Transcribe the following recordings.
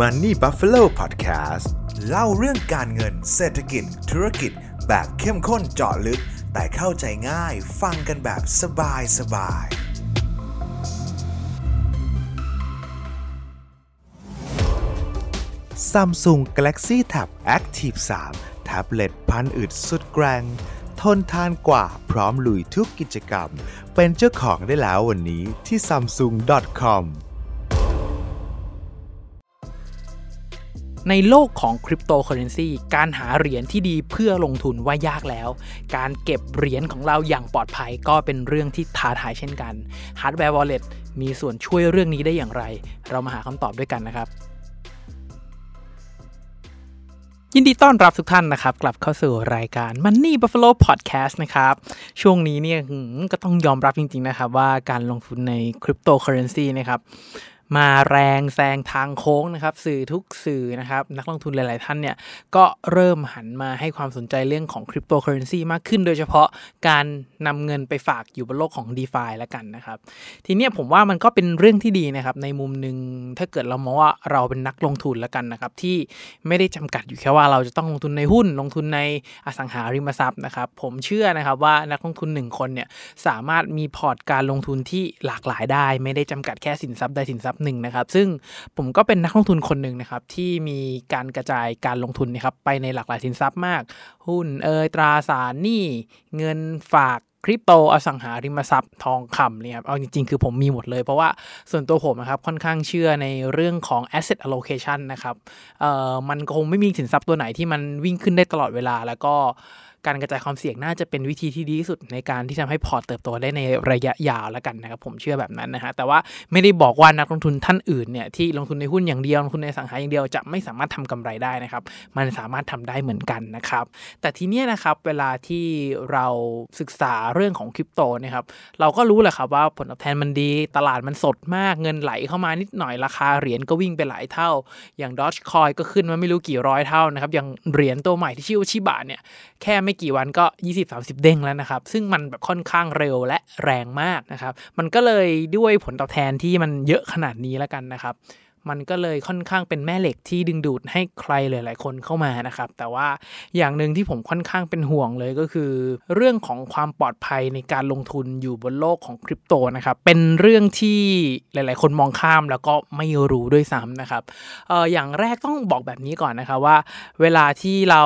Money Buffalo Podcast เล่าเรื่องการเงินเศรษฐกิจ ธุรกิจ แบบเข้มข้นเจาะลึก แต่เข้าใจง่ายฟังกันแบบสบายสบาย Samsung Galaxy Tab Active 3 แท็บเล็ตพันอึดสุดแกร่งทนทานกว่าพร้อมลุยทุกกิจกรรม เป็นเจ้าของได้แล้ววันนี้ที่ samsung.com ในโลกของคริปโตเคอเรนซีการหาเหรียญที่ดีเพื่อลงทุนว่ายากแล้ว การเก็บเหรียญของเราอย่างปลอดภัยก็เป็นเรื่องที่ท้าทายเช่นกัน Hardware Wallet มีส่วนช่วยเรื่องนี้ได้อย่างไร เรามาหาคำตอบด้วยกันนะครับยินดีต้อนรับทุกท่านนะครับ กลับเข้าสู่รายการ Money Buffalo Podcast นะครับ ช่วงนี้เนี่ยก็ต้องยอมรับจริงๆนะครับ ว่าการลงทุนในคริปโตเคอเรนซีนะครับ มาแรงแซงทางโค้งนะครับ สื่อทุกสื่อนะครับ นักลงทุนหลาย ๆ ท่านเนี่ย ก็เริ่มหันมาให้ความสนใจเรื่องของคริปโตเคอเรนซีมากขึ้น โดยเฉพาะการนำเงินไปฝากอยู่บนโลกของ d e f าแล้วกันนะครับ ทีนี้ผมว่ามันก็เป็นเรื่องที่ดีนะครับ ในมุมหนึ่งถ้าเกิดเรามองว่าเราเป็นนักลงทุนแล้วกันนะครับ ที่ไม่ได้จำกัดอยู่แค่ว่าเราจะต้องลงทุนในหุ้นลงทุนในอสังหาริมทรัพย์นะครับ ผมเชื่อนะครับว่านักลงทุนหนึ่งคนเนี่ยสามารถมีพอร์ตการลงทุนที่หลากหลายได้ ไม่ได้จำกัดแค่สินทรัพย์ใดสินทรัพย์หนึ่งนะครับ ซึ่งผมก็เป็นนักลงทุนคนหนึ่งนะครับ ที่มีการกระจายการลงทุนนะครับไปในหลากหลายสินทรัพย์มาก หุ้นเอยตราสารหนี้เงินฝากคริปโตอสังหาริมทรัพย์ทองคำเนี่ยครับเอาจริงๆ คือผมมีหมดเลย เพราะว่าส่วนตัวผมนะครับค่อนข้างเชื่อในเรื่องของ asset allocation นะครับเอ่อมันคงไม่มีสินทรัพย์ตัวไหนที่มันวิ่งขึ้นได้ตลอดเวลาแล้วก็ การกระจายความเสี่ยงน่าจะเป็นวิธีที่ดีที่สุดในการที่ทำให้พอร์ตเติบโตได้ในระยะยาวแล้วกันนะครับผมเชื่อแบบนั้นนะฮะแต่ว่าไม่ได้บอกว่านักลงทุนท่านอื่นเนี่ยที่ลงทุนในหุ้นอย่างเดียวลงทุนในสังหาอย่างเดียวจะไม่สามารถทำกำไรได้นะครับ มันสามารถทำได้เหมือนกันนะครับ แต่ทีเนี้ยนะครับเวลาที่เราศึกษาเรื่องของคริปโตเนะครับเราก็รู้แหละครับว่าผลตอบแทนมันดี ตลาดมันสดมากเงินไหลเข้ามานิดหน่อยราคาเหรียญก็วิ่งไปหลายเท่า อย่าง Dogecoin ก็ขึ้นมาไม่รู้กี่ร้อยเท่านะครับอย่างเหรียญตัวใหม่ที่ชื่อว่าชิบะเนี่ยแค่ไม่กี่วันก็ 20-30 เด้งแล้วนะครับ ซึ่งมันแบบค่อนข้างเร็วและแรงมากนะครับ มันก็เลยด้วยผลตอบแทนที่มันเยอะขนาดนี้แล้วกันนะครับ มันก็เลยค่อนข้างเป็นแม่เหล็กที่ดึงดูดให้ใครหลาย ๆ คนเข้ามานะครับ แต่ว่าอย่างหนึ่งที่ผมค่อนข้างเป็นห่วงเลยก็คือ เรื่องของความปลอดภัยในการลงทุนอยู่บนโลกของคริปโตนะครับเป็นเรื่องที่หลาย ๆ คนมองข้ามแล้วก็ไม่รู้ด้วยซ้ำนะครับเอ่ออย่างแรกต้องบอกแบบนี้ก่อนนะครับว่า เวลาที่เรา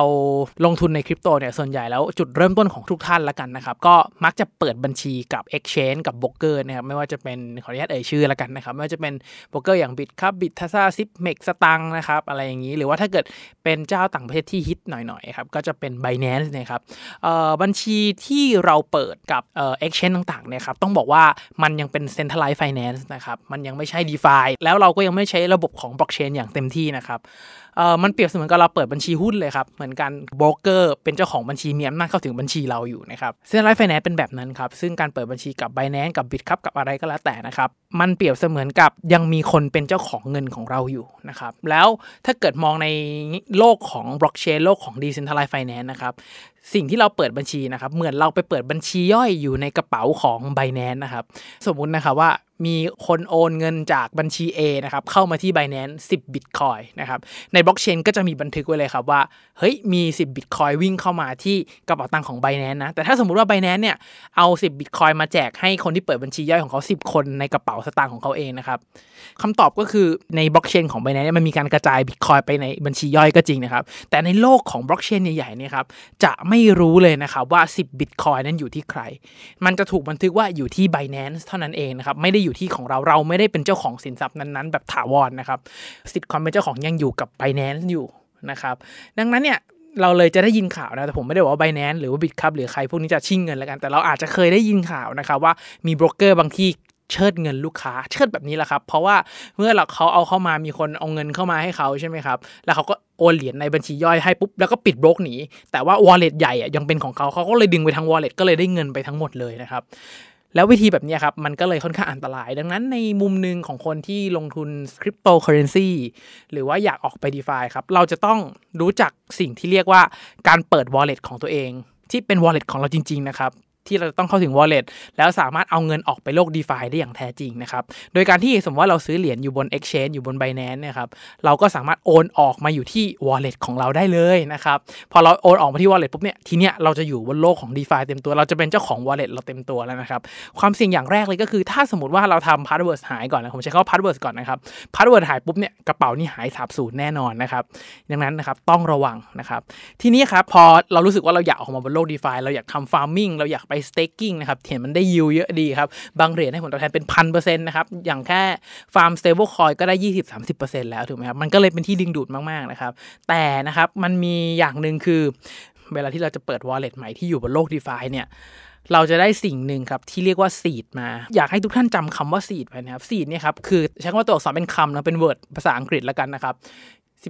ลงทุนในคริปโตเนี่ยส่วนใหญ่แล้วจุดเริ่มต้นของทุกท่านละกันนะครับ ก็มักจะเปิดบัญชีกับ Exchange กับ b บ o เกอร์นะครับไม่ว่าจะเป็นขออนุญาตเอ่ยชื่อละกันนะครับไม่ว่าจะเป็น b บ o เกอร์อย่างบิตครับบิทัซ่าซิปเมกสตังนะครับอะไรอย่างนี้ หรือว่าถ้าเกิดเป็นเจ้าต่างประเทศที่ฮิตหน่อยๆครับก็จะเป็น Binance นะครับบัญชีที่เราเปิดกับเอ่อ Exchange ต่างๆเนี่ยครับต้องบอกว่ามันยังเป็น Centralized Finance นะครับมันยังไม่ใช่ DeFi แล้วเราก็ยังไม่ใช้ระบบของ Blockchain อย่างเต็มที่นะครับมันเปรียบเสมือนกับเราเปิดบัญชีหุ้นเลยครับเหมือนกันโบรกเกอร์เป็นเจ้าของบัญชีมีอำนาจเข้าถึงบัญชีเราอยู่นะครับ Centralized Finance เป็นแบบนั้นครับซึ่งการเปิดบัญชีกับ Binance กับ Bitkub กับอะไรก็แล้วแต่นะครับมันเปรียบเสมือนกับยังมีคนเป็นเจ้าของเงินของเราอยู่นะครับแล้วถ้าเกิดมองในโลกของบล็อกเชนโลกของ Decentralized Finance นะครับ สิ่งที่เราเปิดบัญชีนะครับเหมือนเราไปเปิดบัญชีย่อยอยู่ในกระเป๋าของ b บ n a n c e นะครับสมมุตินะครับว่ามีคนโอนเงินจากบัญชี A นะครับเข้ามาที่ Binance 10 Bitcoin นะครับในบล็อกเชนก็จะมีบันทึกไว้เลยครับว่าเฮ้ยมี 10 Bitcoin วิ่งเข้ามาที่กระเป๋าตังค์ของ Binance นะแต่ถ้าสมมุติว่า Binance เนี่ยเอา 10 Bitcoin มาแจกให้คนที่เปิดบัญชีย่อยของเขา 10 คนในกระเป๋าสตางค์ของเขาเองนะครับคำตอบก็คือในบล็อกเชนของ Binance มันมีการกระจาย Bitcoin ไปในบัญชีย่อยก็จริงนะครับแต่ในโลกของบล็อกเชนใหญ่ๆเนี่ยครับจะไไม่รู้เลยนะครับว่า 10 Bitcoin นั้นอยู่ที่ใคร มันจะถูกบันทึกว่าอยู่ที่ Binance เท่านั้นเองนะครับ ไม่ได้อยู่ที่ของเรา เราไม่ได้เป็นเจ้าของสินทรัพย์นั้นๆ แบบถาวรนะครับ สิทธิ์ความเป็นเจ้าของยังอยู่กับ Binance อยู่นะครับ ดังนั้นเนี่ยเราเลยจะได้ยินข่าวนะ แต่ผมไม่ได้บอกว่า Binance หรือว่า Bitcup หรือใครพวกนี้จะชิ่งเงินแล้วกัน แต่เราอาจจะเคยได้ยินข่าวนะครับว่ามีโบรกเกอร์บางที่เชิดเงินลูกค้า เชิดแบบนี้แหละครับ เพราะว่าเมื่อเราเขาเอาเข้ามามีคนเอาเงินเข้ามาให้เขาใช่ไหมครับ แล้วเขาก็ โอนเหรียญในบัญชีย่อยให้ปุ๊บแล้วก็ปิดบล็อกหนีแต่ว่า wallet ใหญ่อะยังเป็นของเขาเขาก็เลยดึงไปทั้ง wallet ก็เลยได้เงินไปทั้งหมดเลยนะครับแล้ววิธีแบบนี้ครับ มันก็เลยค่อนข้างอันตราย ดังนั้นในมุมหนึ่งของคนที่ลงทุนคริปโตเคอเรนซีหรือว่าอยากออกไป d e f าครับ เราจะต้องรู้จักสิ่งที่เรียกว่าการเปิด wallet ของตัวเอง ที่เป็น wallet ของเราจริง ๆ นะครับ ที่เราจะต้องเข้าถึง wallet แล้วสามารถเอาเงินออกไปโลก d e f าได้อย่างแท้จริงนะครับ โดยการที่สมมติว่าเราซื้อเหรียญอยู่บน exchange อยู่บน Binance นี่ยครับ เราก็สามารถโอนออกมาอยู่ที่ wallet ของเราได้เลยนะครับ พอเราโอนออกมาที่ wallet ปุ๊บเนี่ย ทีเนี้ยเราจะอยู่บนโลกของ d e f าเต็มตัว เราจะเป็นเจ้าของ wallet เราเต็มตัวแล้วนะครับ ความเสี่ยงอย่างแรกเลยก็คือ ถ้าสมมติว่าเราทำ password หายก่อนนะ ผมใช้คำว่า password ก่อนนะครับ password หายปุ๊บเนี่ยกระเป๋านี่หายสาบสูญแน่นอนนะครับ ดังนั้นนะครับต้องระวังนะครับ ทีนี้ครับพอเรารู้สึกว่าเราอยากออกมาบนโลก d e f าเราอยากทำ farming เราอยากไป staking นะครับเห็นมันได้ยิวเยอะดีครับ บางเหรียญให้ผลตอบแทนเป็นพันเปอร์เซ็นต์นะครับ อย่างแค่ฟาร์ม stable coin ก็ได้20-30%แล้วถูกไหมครับ มันก็เลยเป็นที่ดึงดูดมากๆนะครับ แต่นะครับมันมีอย่างหนึ่งคือ เวลาที่เราจะเปิด wallet ใหม่ที่อยู่บนโลก d e f าเนี่ยเราจะได้สิ่งหนึ่งครับที่เรียกว่า seed มา อยากให้ทุกท่านจำคำว่า seed ไว้นะครับ seed เนี่ยครับคือใช้คำว่าตัวอักษรเป็นคำนะเป็น word ภาษาอังกฤษแล้วกันนะครับ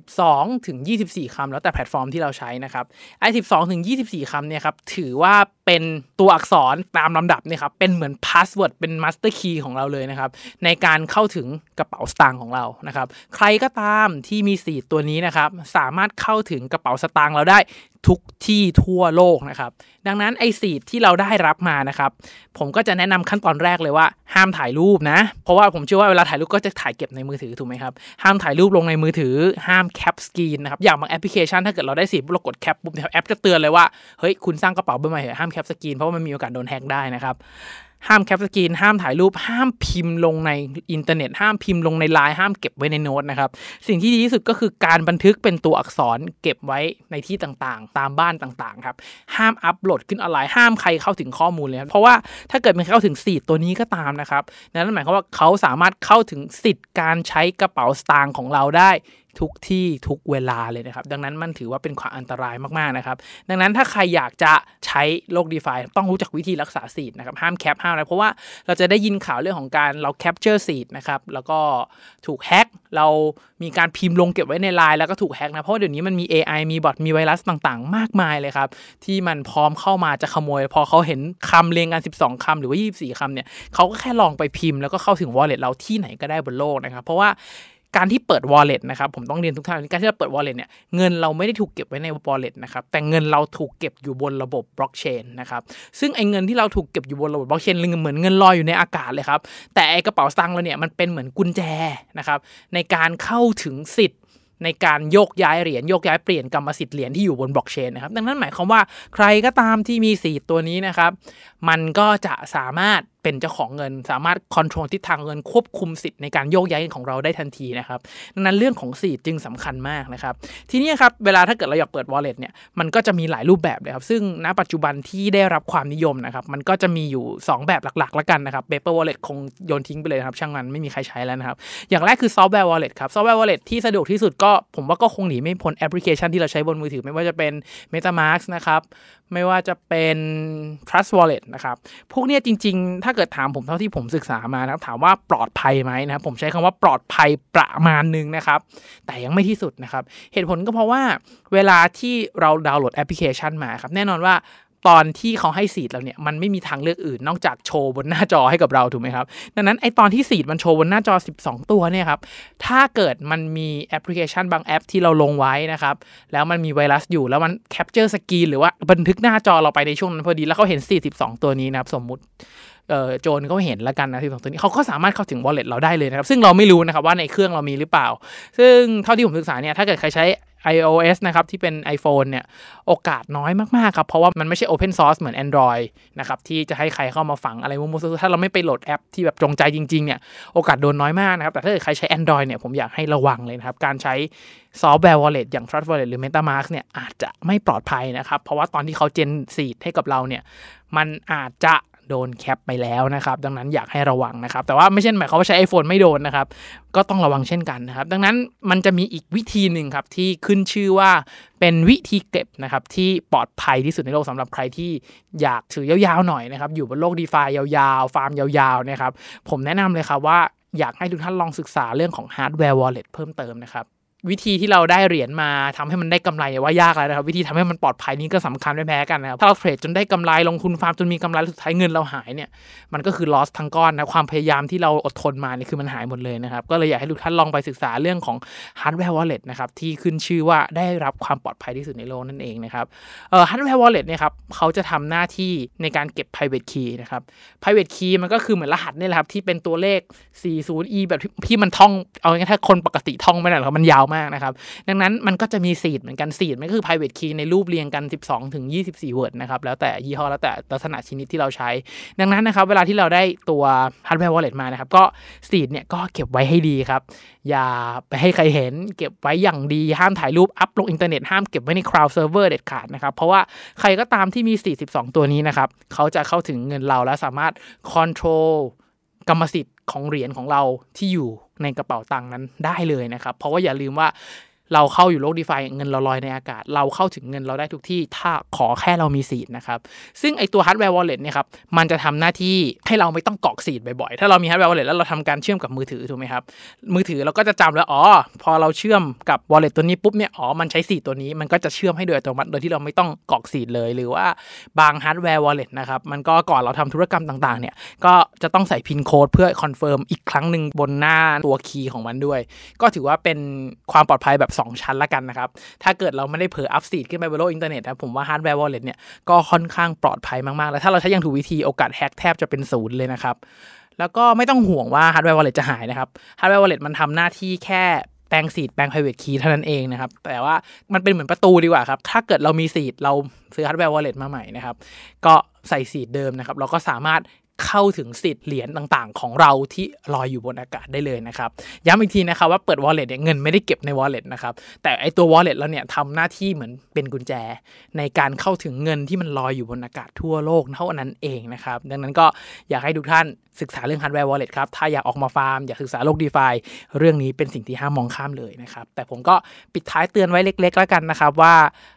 12 ถึง 24 คำ แล้วแต่แพลตฟอร์มที่เราใช้นะครับไอ้12 ถึง 24 คำเนี่ยครับถือว่า เป็นตัวอักษรตามลำดับเนี่ยครับ เป็นเหมือน password เป็น master key ของเราเลยนะครับ ในการเข้าถึงกระเป๋าสตางค์ของเรานะครับ ใครก็ตามที่มี seed ตัวนี้นะครับ สามารถเข้าถึงกระเป๋าสตางค์เราได้ทุกที่ทั่วโลกนะครับ ดังนั้นไอ้ seed ที่เราได้รับมานะครับ ผมก็จะแนะนำขั้นตอนแรกเลยว่า ห้ามถ่ายรูปนะ เพราะว่าผมเชื่อว่าเวลาถ่ายรูปก็จะถ่ายเก็บในมือถือถูกไหมครับ ห้ามถ่ายรูปลงในมือถือ ห้าม cap screen นะครับ อย่างบางแอปพลิเคชันถ้าเกิดเราได้ seed เรากด cap ปุ๊บเนี่ยแอปจะเตือนเลยว่า เฮ้ยคุณสร้างกระเป๋าใบใหม่เหรอห้าม cap screen เพราะว่ามันมีโอกาสโดนแฮกได้นะครับห้าม cap screen ห้ามถ่ายรูป ห้ามพิมพ์ลงในอินเทอร์เน็ต ห้ามพิมพ์ลงในไลน์ห้ามเก็บไว้ในโน้ตนะครับ สิ่งที่ดีที่สุดก็คือการบันทึกเป็นตัวอักษรเก็บไว้ในที่ต่างๆ ตามบ้านต่างๆครับ ห้ามอัปโหลดขึ้นออนไลน์ ห้ามใครเข้าถึงข้อมูลเลยเพราะว่าถ้าเกิดมันเข้าถึง seed ตัวนี้ก็ตามนะครับ นั่นหมายความว่าเขาสามารถเข้าถึงสิทธิ์การใช้กระเป๋าสตางค์ของเราได้ทุกที่ทุกเวลาเลยนะครับ ดังนั้นมันถือว่าเป็นความอันตรายมากๆนะครับ ดังนั้นถ้าใครอยากจะใช้โลก DeFi ต้องรู้จักวิธีรักษา seed นะครับ ห้าม cap ห้ามอะไรเพราะว่าเราจะได้ยินข่าวเรื่องของการเรา capture seed นะครับ แล้วก็ถูกแฮ็กเรามีการพิมพ์ลงเก็บไว้ในไลน์แล้วก็ถูกแฮ็กนะ เพราะเดี๋ยวนี้มันมี AI มีบอทมีไวรัสต่างๆ มากมายเลยครับ ที่มันพร้อมเข้ามาจะขโมย พอเขาเห็นคำเรียงกัน 12คำหรือว่า 24คำเนี่ยเขาก็แค่ลองไปพิมพ์แล้วก็เข้าถึง wallet เราที่ไหนก็ได้บนโลกนะครับ เพราะว่า การที่เปิด wallet นะครับผมต้องเรียนทุกท่านการที่เราเปิด wallet เนี่ยเงินเราไม่ได้ถูกเก็บไว้ใน wallet นะครับแต่เงินเราถูกเก็บอยู่บนระบบบล็อกเชนนะครับซึ่งไอ้เงินที่เราถูกเก็บอยู่บนระบบบล็อกเชนเหมือนเงินลอยอยู่ในอากาศเลยครับแต่ไอ้กระเป๋าสตางค์เราเนี่ยมันเป็นเหมือนกุญแจนะครับในการเข้าถึงสิทธิ์ในการโยกย้ายเหรียญโยกย้ายเปลี่ยนกรรมสิทธิ์เหรียญที่อยู่บนบล็อกเชนนะครับดังนั้นหมายความว่าใครก็ตามที่มี seed ตัวนี้นะครับ มันก็จะสามารถ เป็นเจ้าของเงิน สามารถ control ทิศทางเงินควบคุมสิทธิ์ในการโยกย้ายเงินของเราได้ทันทีนะครับดังนั้นเรื่องของ seed จึงสำคัญมากนะครับ ทีนี้ครับเวลาถ้าเกิดเราอยากเปิด wallet เนี่ยมันก็จะมีหลายรูปแบบเลยครับ ซึ่งณปัจจุบันที่ได้รับความนิยมนะครับ มันก็จะมีอยู่ 2 แบบหลักๆแล้วกันนะครับ paper wallet คงโยนทิ้งไปเลยนะครับ ช่างมันไม่มีใครใช้แล้วนะครับ อย่างแรกคือ software wallet ครับ software wallet ที่สะดวกที่สุดก็ผมว่าก็คงหนีไม่พ้นแอปพลิเคชันที่เราใช้บนมือถือ ไม่ว่าจะเป็น MetaMask นะครับไม่ว่าจะเป็น Trust Wallet นะครับพวกนี้จริง ๆ ถ้าาเกิดถามผมเท่าที่ผมศึกษามานะครับ ถามว่าปลอดภัยไหมนะครับ ผมใช้คำว่าปลอดภัยประมาณหนึงนะครับ แต่ยังไม่ที่สุดนะครับ เหตุผลก็เพราะว่าเวลาที่เราดาวน์โหลดแอปพลิเคชันมาครับ แน่นอนว่าตอนที่เขาให้สีดเราเนี่ยมันไม่มีทางเลือกอื่นนอกจากโชว์บนหน้าจอให้กับเราถูกไหมครับ ดังนั้นไอตอนที่สีดมันโชว์บนหน้าจอ 12 ตัวเนี่ยครับถ้าเกิดมันมีแอปพลิเคชันบางแอปที่เราลงไว้นะครับแล้วมันมีไวรัสอยู่แล้วมัน capture screen หรือว่าบันทึกหน้าจอเราไปในช่วงนั้นพอดีแล้วเขาเห็น 42 ตัวนี้นะครับสมมุติ โจรเขาเห็นแล้วกันนะที่สองตัวนี้เขาก็สามารถเข้าถึง wallet เราได้เลยนะครับ ซึ่งเราไม่รู้นะครับว่าในเครื่องเรามีหรือเปล่า ซึ่งเท่าที่ผมศึกษาเนี่ยถ้าเกิดใครใช้ iOS นะครับที่เป็น iPhone เนี่ยโอกาสน้อยมาก ๆ ครับ เพราะว่ามันไม่ใช่ Open Source เหมือน Android นะครับที่จะให้ใครเข้ามาฝังอะไรมั่วๆถ้าเราไม่ไปโหลดแอปที่แบบจงใจจริง ๆ เนี่ยโอกาสโดนน้อยมากนะครับ แต่ถ้าเกิดใครใช้ Android เนี่ยผมอยากให้ระวังเลยนะครับ การใช้ซอฟต์แวร์ wallet อย่าง Trust Wallet หรือ MetaMask เนี่ยอาจจะไม่ปลอดภัยนะครับ เพราะว่าตอนที่เขาเจนซีดให้กับเราเนี่ยมันอาจจะ โดนแคปไปแล้วนะครับ ดังนั้นอยากให้ระวังนะครับ แต่ว่าไม่ใช่หมายความว่าใช้ iPhone ไม่โดนนะครับ ก็ต้องระวังเช่นกันนะครับ ดังนั้นมันจะมีอีกวิธีหนึ่งครับที่ขึ้นชื่อว่าเป็นวิธีเก็บนะครับที่ปลอดภัยที่สุดในโลกสำหรับใครที่อยากถือยาวๆหน่อยนะครับ อยู่บนโลก d e f ายาวๆ ฟาร์มยาวๆนะครับ ผมแนะนำเลยครับว่าอยากให้ทุกท่านลองศึกษาเรื่องของ hardware wallet เพิ่มเติมนะครับ วิธีที่เราได้เหรียญมาทำให้มันได้กำไรว่ายากแล้วนะครับ วิธีทำให้มันปลอดภัยนี่ก็สำคัญไม่แพ้กันนะครับถ้าเราเทรดจนได้กำไรลงทุนฟาร์มจนมีกำไรสุดท้ายเงินเราหายเนี่ยมันก็คือ loss ทั้งก้อนนะความพยายามที่เราอดทนมาเนี่ยคือมันหายหมดเลยนะครับ ก็เลยอยากให้ทุกท่านลองไปศึกษาเรื่องของ hardware wallet นะครับที่ขึ้นชื่อว่าได้รับความปลอดภัยที่สุดในโลกนั่นเองนะครับเอ่อ hardware wallet เนี่ยครับเขาจะทำหน้าที่ในการเก็บ private key นะครับ private key มันก็คือเหมือนรหัสนี่แหละครับที่เป็นตัวเลข 40e แบบที่มันท่องเอาง่ายๆถ้าคนปกติท่องไม่ได้หรอกมันยาวมากนะครับ ดังนั้นมันก็จะมี seed เหมือนกัน seed มันก็คือ private key ในรูปเรียงกัน 12 ถึง 24 word นะครับ แล้วแต่ยี่ห้อแล้วแต่ลักษณะชนิดที่เราใช้ ดังนั้นนะครับ เวลาที่เราได้ตัว hardware wallet มานะครับ ก็ seed เนี่ยก็เก็บไว้ให้ดีครับ อย่าไปให้ใครเห็น เก็บไว้อย่างดี ห้ามถ่ายรูปอัพลงอินเทอร์เน็ต ห้ามเก็บไว้ใน cloud server เด็ดขาดนะครับ เพราะว่าใครก็ตามที่มี 42 ตัวนี้นะครับ เขาจะเข้าถึงเงินเราและสามารถ control กรรมสิทธิ์ ของเหรียญของเราที่อยู่ในกระเป๋าตังค์นั้นได้เลยนะครับ เพราะว่าอย่าลืมว่า เราเข้าอยู่โลกดีฟาเงินเราลอยในอากาศ เราเข้าถึงเงินเราได้ทุกที่ถ้าขอแค่เรามีสีดนะครับ ซึ่งไอตัว hardware wallet เนี่ยครับมันจะทำหน้าที่ให้เราไม่ต้องกรอกสีดบ่อยๆ ถ้าเรามี hardware wallet แล้วเราทำการเชื่อมกับมือถือถูกไหมครับมือถือเราก็จะจำแล้วอ๋อพอเราเชื่อมกับ wallet ตัวนี้ปุ๊บเนี่ยอ๋อมันใช้ seed ตัวนี้มันก็จะเชื่อมให้โดยอัตโนมัติโดยที่เราไม่ต้องกรอก seed เลย หรือว่าบาง hardware wallet นะครับมันก็ก่อนเราทำธุรกรรมต่างๆเนี่ยก็จะต้องใส่ PIN code เพื่อ confirm อีกครั้งหนึ่งบนหน้าตัว key ของมันด้วย ก็ถือว่าเป็นความปลอดภัยแบบ2 ชั้นละกันนะครับ ถ้าเกิดเราไม่ได้เผลออัพ seed ขึ้นไปบนโลกอินเทอร์เน็ตนะผมว่า hardware wallet เนี่ยก็ค่อนข้างปลอดภัยมาก ๆ แล้วถ้าเราใช้อย่างถูกวิธีโอกาสแฮกแทบจะเป็นศูนย์เลยนะครับแล้วก็ไม่ต้องห่วงว่า hardware wallet จะหายนะครับ hardware wallet มันทำหน้าที่แค่แปลงสีดแปลง private key เท่านั้นเองนะครับ แต่ว่ามันเป็นเหมือนประตูดีกว่าครับ ถ้าเกิดเรามีสีดเราซื้อ hardware wallet มาใหม่นะครับ ก็ใส่สีดเดิมนะครับ เราก็สามารถ เข้าถึงสิทธิ์เหรียญต่างๆ ของเราที่ลอยอยู่บนอากาศได้เลยนะครับ ย้ำอีกทีนะครับว่าเปิด wallet เนี่ยเงินไม่ได้เก็บใน wallet นะครับ แต่ไอตัว wallet เราเนี่ยทำหน้าที่เหมือนเป็นกุญแจ ในการเข้าถึงเงินที่มันลอยอยู่บนอากาศทั่วโลกเท่านั้นเองนะครับ ดังนั้นก็อยากให้ทุกท่านศึกษาเรื่อง hardware wallet ครับ ถ้าอยากออกมาฟาร์ม อยากศึกษาโลก DeFi เรื่องนี้เป็นสิ่งที่ห้ามมองข้ามเลยนะครับ แต่ผมก็ปิดท้ายเตือนไว้เล็ก ๆ แล้วกันนะครับว่า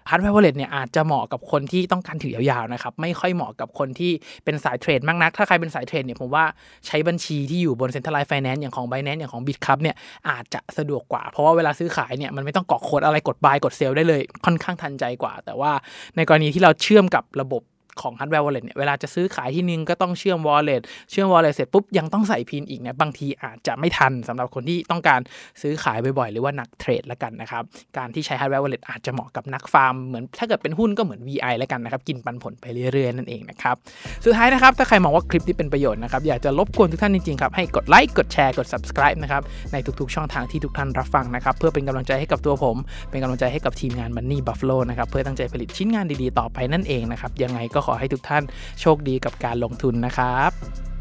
hardware wallet เนี่ยอาจจะเหมาะกับคนที่ต้องการถือยาวๆนะครับ ไม่ค่อยเหมาะกับคนที่เป็นสายเทรดมากนัก ถ้าใครเป็นสายเทรดเนี่ยผมว่าใช้บัญชีที่อยู่บน Centralized Finance อย่างของ Binance อย่างของ Bitkub เนี่ยอาจจะสะดวกกว่า เพราะว่าเวลาซื้อขายเนี่ยมันไม่ต้องกรอกโค้ดอะไรกด buy กด sell ได้เลยค่อนข้างทันใจกว่า แต่ว่าในกรณีที่เราเชื่อมกับระบบ ของ hardware wallet เนี่ยเวลาจะซื้อขายที่นึงก็ต้องเชื่อม wallet เชื่อม wallet เสร็จปุ๊บ ยังต้องใส่พินอีกเนี่ยบางทีอาจจะไม่ทันสำหรับคนที่ต้องการซื้อขายบ่อยๆ หรือว่านักเทรดละกันนะครับ การที่ใช้ hardware wallet อาจจะเหมาะกับนักฟาร์มเหมือนถ้าเกิดเป็นหุ้นก็เหมือน VI ล้วกันนะครับ กินปันผลไปเรื่อยๆ นั่นเองนะครับสุดท้ายนะครับถ้าใครมองว่าคลิปนี้เป็นประโยชน์นะครับอยากจะรบกวนทุกท่านจริงๆครับให้กดไลค์กดแชร์กด subscribe นะครับในทุกๆช่องทางที่ทุกท่านรับฟังนะครับเพื่อเป็นกำลังใจให้กับตัวผม เป็นกำลังใจให้กับทีมงาน Money Buffalo นะครับเพื่อตั้งใจผลิตชิ้นงานดีๆต่อไปนั่นเองนะครับยังไงก็ขอให้ทุกท่านโชคดีกับการลงทุนนะครับ